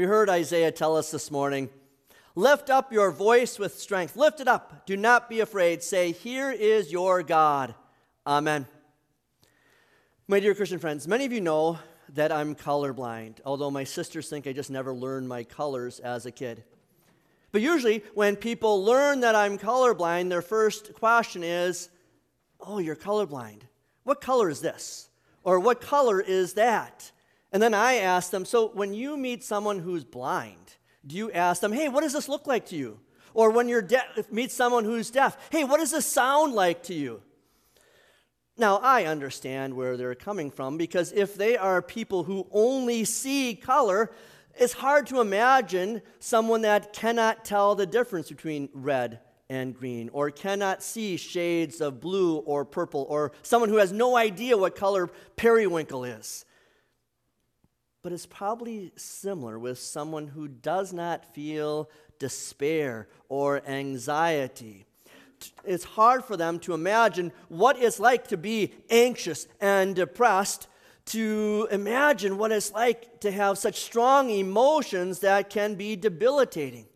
We heard Isaiah tell us this morning Lift up your voice with strength. Lift it up. Do not be afraid. Say, Here is your God. Amen. My dear Christian friends, many of you know that I'm colorblind, although my sisters think I just never learned my colors as a kid. But usually, when people learn that I'm colorblind, their first question is, Oh, you're colorblind. What color is this? Or what color is that? And then I ask them, So when you meet someone who's blind, do you ask them, Hey, what does this look like to you? Or when you de- meet someone who's deaf, Hey, what does this sound like to you? Now, I understand where they're coming from because if they are people who only see color, it's hard to imagine someone that cannot tell the difference between red and green, or cannot see shades of blue or purple, or someone who has no idea what color periwinkle is. But it's probably similar with someone who does not feel despair or anxiety. It's hard for them to imagine what it's like to be anxious and depressed, to imagine what it's like to have such strong emotions that can be debilitating.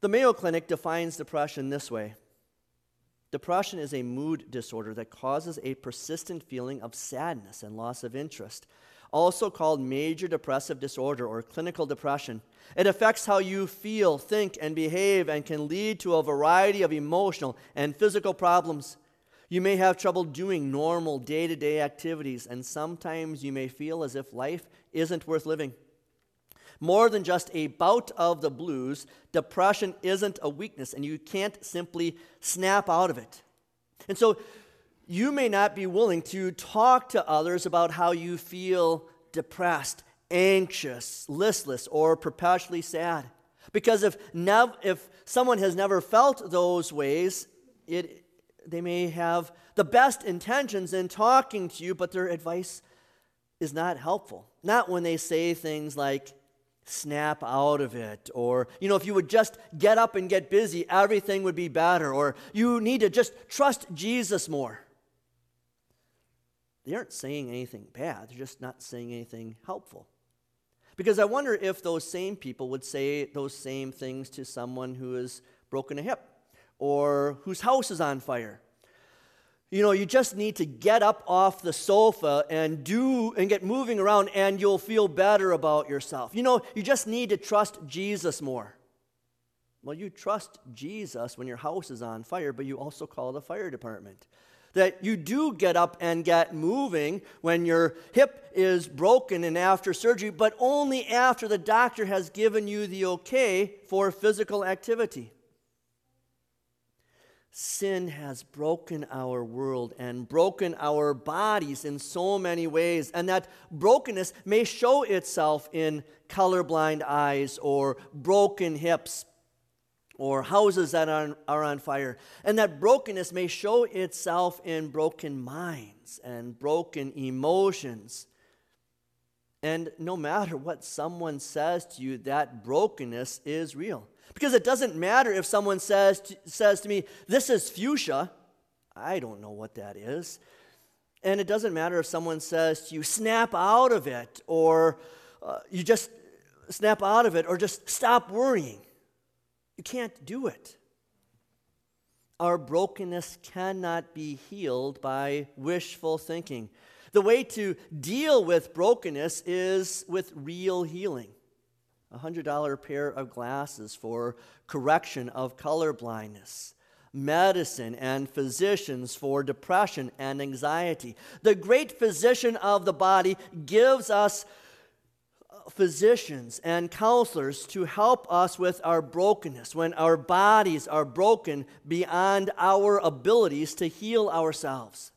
The Mayo Clinic defines depression this way. Depression is a mood disorder that causes a persistent feeling of sadness and loss of interest also called major depressive disorder or clinical depression. It affects how you feel, think, and behave and can lead to a variety of emotional and physical problems. You may have trouble doing normal day to day activities, and sometimes you may feel as if life isn't worth living. More than just a bout of the blues, depression isn't a weakness, and you can't simply snap out of it. And so, you may not be willing to talk to others about how you feel depressed, anxious, listless, or perpetually sad. Because if, nev- if someone has never felt those ways, it, they may have the best intentions in talking to you, but their advice is not helpful. Not when they say things like, snap out of it, or, you know, if you would just get up and get busy, everything would be better, or you need to just trust Jesus more they aren't saying anything bad, they're just not saying anything helpful. Because I wonder if those same people would say those same things to someone who has broken a hip or whose house is on fire. You know, you just need to get up off the sofa and do and get moving around and you'll feel better about yourself. You know, you just need to trust Jesus more. Well, you trust Jesus when your house is on fire, but you also call the fire department that you do get up and get moving when your hip is broken and after surgery, but only after the doctor has given you the okay for physical activity. Sin has broken our world and broken our bodies in so many ways, and that brokenness may show itself in colorblind eyes or broken hips or houses that are, are on fire. And that brokenness may show itself in broken minds and broken emotions. And no matter what someone says to you, that brokenness is real. Because it doesn't matter if someone says to, says to me, This is fuchsia. I don't know what that is. And it doesn't matter if someone says to you, Snap out of it, or uh, you just snap out of it, or just stop worrying. You can't do it. Our brokenness cannot be healed by wishful thinking. The way to deal with brokenness is with real healing. A $100 pair of glasses for correction of color blindness, medicine and physicians for depression and anxiety. The great physician of the body gives us physicians and counselors to help us with our brokenness when our bodies are broken beyond our abilities to heal ourselves.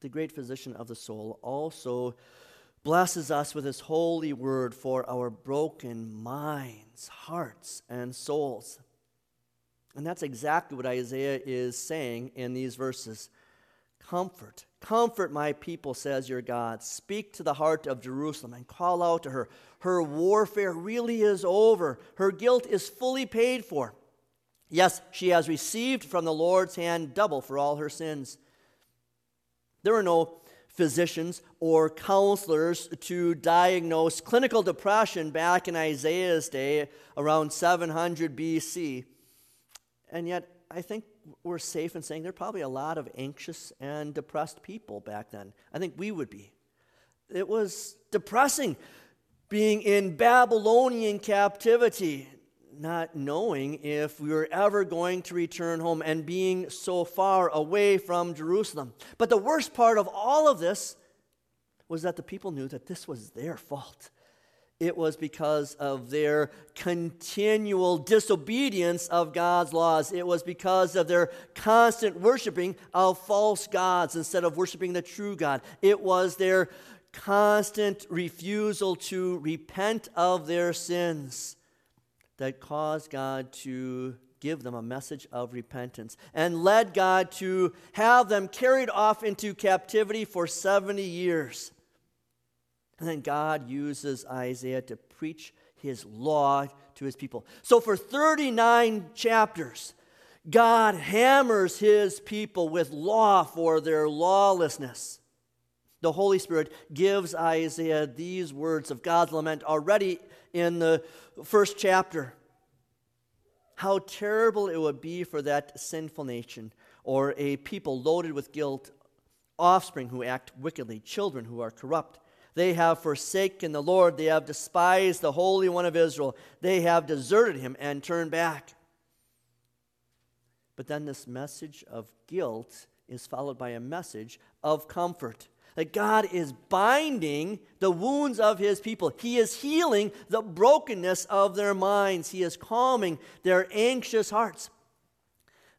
The great physician of the soul also blesses us with his holy word for our broken minds, hearts, and souls. And that's exactly what Isaiah is saying in these verses. Comfort Comfort my people, says your God. Speak to the heart of Jerusalem and call out to her. Her warfare really is over. Her guilt is fully paid for. Yes, she has received from the Lord's hand double for all her sins. There are no physicians or counselors to diagnose clinical depression back in Isaiah's day around 700 BC. And yet, I think we're safe in saying there are probably a lot of anxious and depressed people back then. I think we would be. It was depressing being in Babylonian captivity, not knowing if we were ever going to return home and being so far away from Jerusalem. But the worst part of all of this was that the people knew that this was their fault. It was because of their continual disobedience of God's laws. It was because of their constant worshiping of false gods instead of worshiping the true God. It was their constant refusal to repent of their sins that caused God to give them a message of repentance and led God to have them carried off into captivity for 70 years. And then God uses Isaiah to preach his law to his people. So for 39 chapters, God hammers his people with law for their lawlessness. The Holy Spirit gives Isaiah these words of God's lament already in the first chapter. How terrible it would be for that sinful nation or a people loaded with guilt, offspring who act wickedly, children who are corrupt. They have forsaken the Lord. They have despised the Holy One of Israel. They have deserted him and turned back. But then this message of guilt is followed by a message of comfort that God is binding the wounds of his people. He is healing the brokenness of their minds. He is calming their anxious hearts.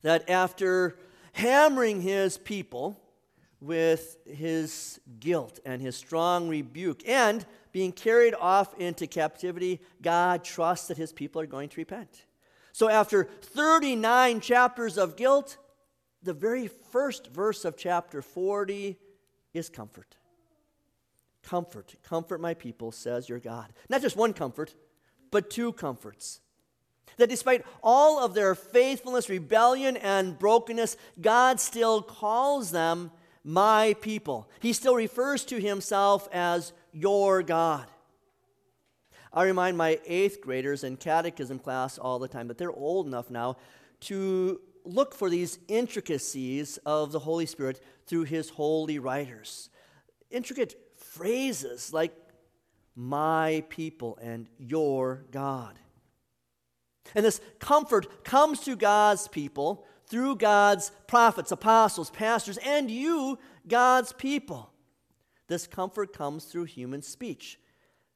That after hammering his people with his guilt and his strong rebuke and being carried off into captivity, God trusts that his people are going to repent. So after 39 chapters of guilt, the very first verse of chapter 40 is comfort. Comfort, comfort my people, says your God. Not just one comfort, but two comforts. That despite all of their faithfulness, rebellion, and brokenness, God still calls them my people. He still refers to himself as your God. I remind my eighth graders in catechism class all the time that they're old enough now to look for these intricacies of the Holy Spirit through his holy writers. Intricate phrases like my people and your God. And this comfort comes to God's people through God's prophets, apostles, pastors, and you, God's people. This comfort comes through human speech.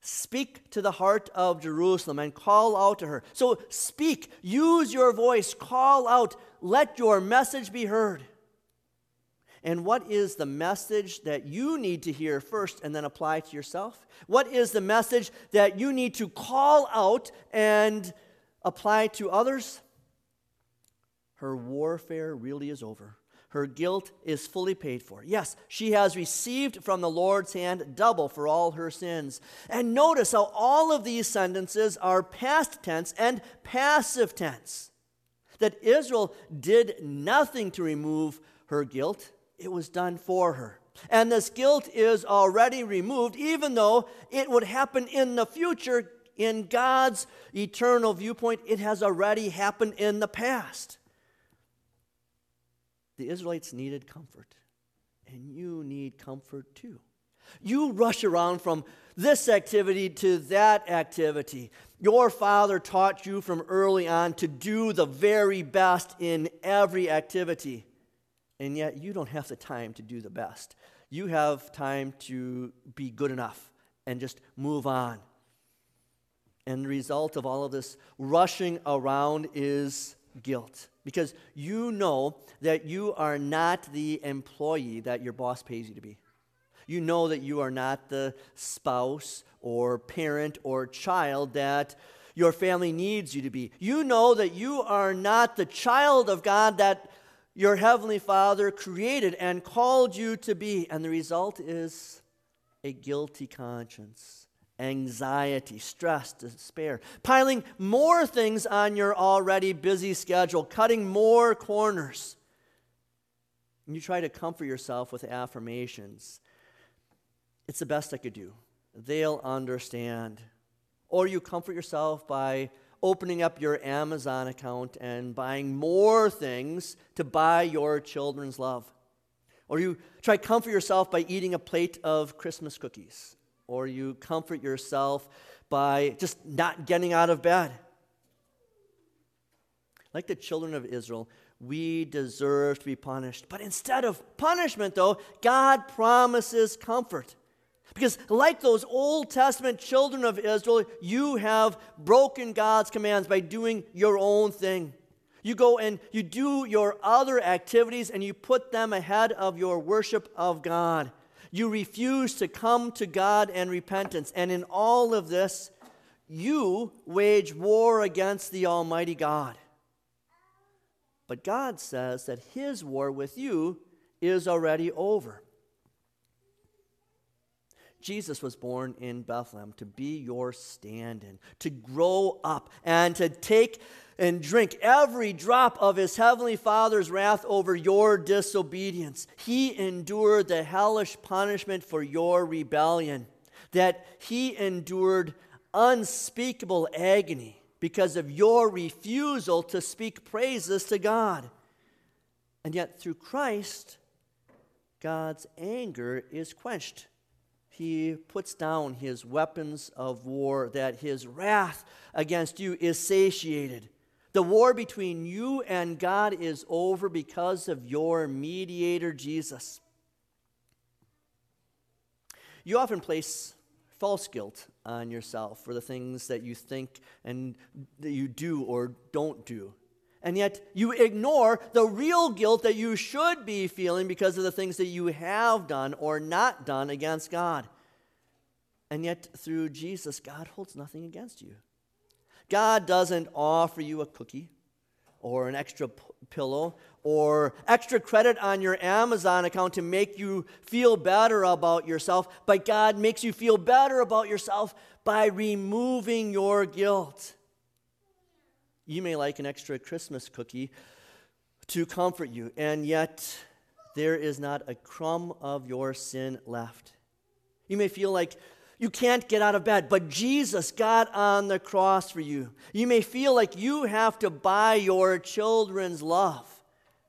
Speak to the heart of Jerusalem and call out to her. So speak, use your voice, call out, let your message be heard. And what is the message that you need to hear first and then apply to yourself? What is the message that you need to call out and apply to others? Her warfare really is over. Her guilt is fully paid for. Yes, she has received from the Lord's hand double for all her sins. And notice how all of these sentences are past tense and passive tense. That Israel did nothing to remove her guilt, it was done for her. And this guilt is already removed, even though it would happen in the future. In God's eternal viewpoint, it has already happened in the past. The Israelites needed comfort, and you need comfort too. You rush around from this activity to that activity. Your father taught you from early on to do the very best in every activity, and yet you don't have the time to do the best. You have time to be good enough and just move on. And the result of all of this rushing around is guilt because you know that you are not the employee that your boss pays you to be. You know that you are not the spouse or parent or child that your family needs you to be. You know that you are not the child of God that your Heavenly Father created and called you to be. And the result is a guilty conscience anxiety, stress, despair, piling more things on your already busy schedule, cutting more corners. And you try to comfort yourself with affirmations. It's the best I could do. They'll understand. Or you comfort yourself by opening up your Amazon account and buying more things to buy your children's love. Or you try to comfort yourself by eating a plate of Christmas cookies. Or you comfort yourself by just not getting out of bed. Like the children of Israel, we deserve to be punished. But instead of punishment, though, God promises comfort. Because, like those Old Testament children of Israel, you have broken God's commands by doing your own thing. You go and you do your other activities and you put them ahead of your worship of God. You refuse to come to God and repentance. And in all of this, you wage war against the Almighty God. But God says that His war with you is already over. Jesus was born in Bethlehem to be your stand in, to grow up, and to take and drink every drop of his heavenly Father's wrath over your disobedience. He endured the hellish punishment for your rebellion, that he endured unspeakable agony because of your refusal to speak praises to God. And yet, through Christ, God's anger is quenched he puts down his weapons of war, that his wrath against you is satiated. The war between you and God is over because of your mediator, Jesus. You often place false guilt on yourself for the things that you think and that you do or don't do. And yet you ignore the real guilt that you should be feeling because of the things that you have done or not done against God. And yet, through Jesus, God holds nothing against you. God doesn't offer you a cookie or an extra p- pillow or extra credit on your Amazon account to make you feel better about yourself, but God makes you feel better about yourself by removing your guilt. You may like an extra Christmas cookie to comfort you, and yet there is not a crumb of your sin left. You may feel like you can't get out of bed, but Jesus got on the cross for you. You may feel like you have to buy your children's love,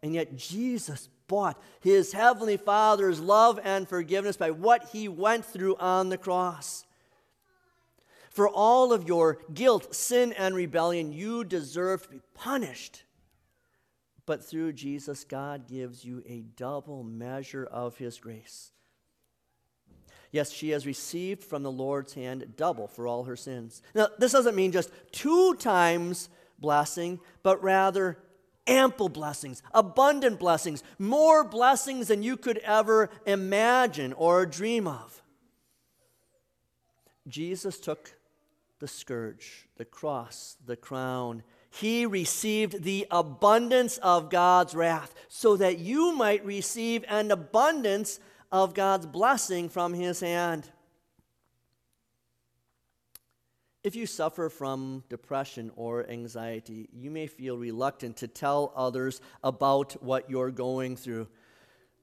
and yet Jesus bought his heavenly Father's love and forgiveness by what he went through on the cross. For all of your guilt, sin, and rebellion, you deserve to be punished. But through Jesus, God gives you a double measure of his grace. Yes, she has received from the Lord's hand double for all her sins. Now, this doesn't mean just two times blessing, but rather ample blessings, abundant blessings, more blessings than you could ever imagine or dream of. Jesus took the scourge, the cross, the crown. He received the abundance of God's wrath so that you might receive an abundance of God's blessing from his hand. If you suffer from depression or anxiety, you may feel reluctant to tell others about what you're going through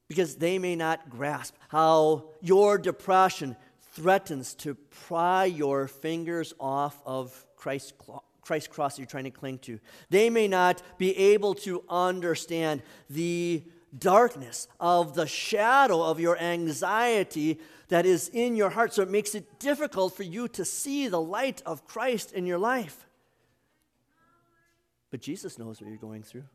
because they may not grasp how your depression threatens to pry your fingers off of Christ's, Christ's cross that you're trying to cling to. They may not be able to understand the darkness, of the shadow of your anxiety that is in your heart. So it makes it difficult for you to see the light of Christ in your life. But Jesus knows what you're going through.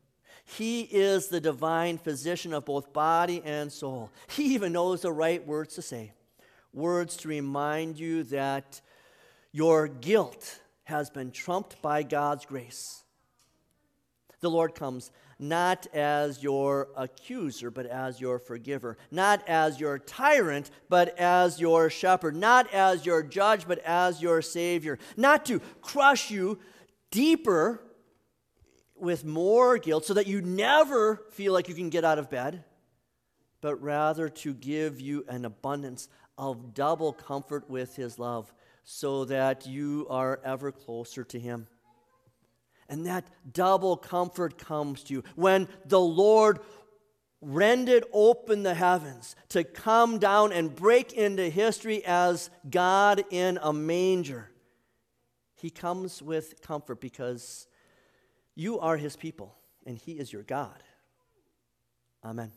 He is the divine physician of both body and soul. He even knows the right words to say, words to remind you that your guilt has been trumped by God's grace. The Lord comes not as your accuser, but as your forgiver, not as your tyrant, but as your shepherd, not as your judge, but as your savior, not to crush you deeper with more guilt so that you never feel like you can get out of bed, but rather to give you an abundance of double comfort with his love so that you are ever closer to him. And that double comfort comes to you when the Lord rended open the heavens to come down and break into history as God in a manger. He comes with comfort because you are his people and he is your God. Amen.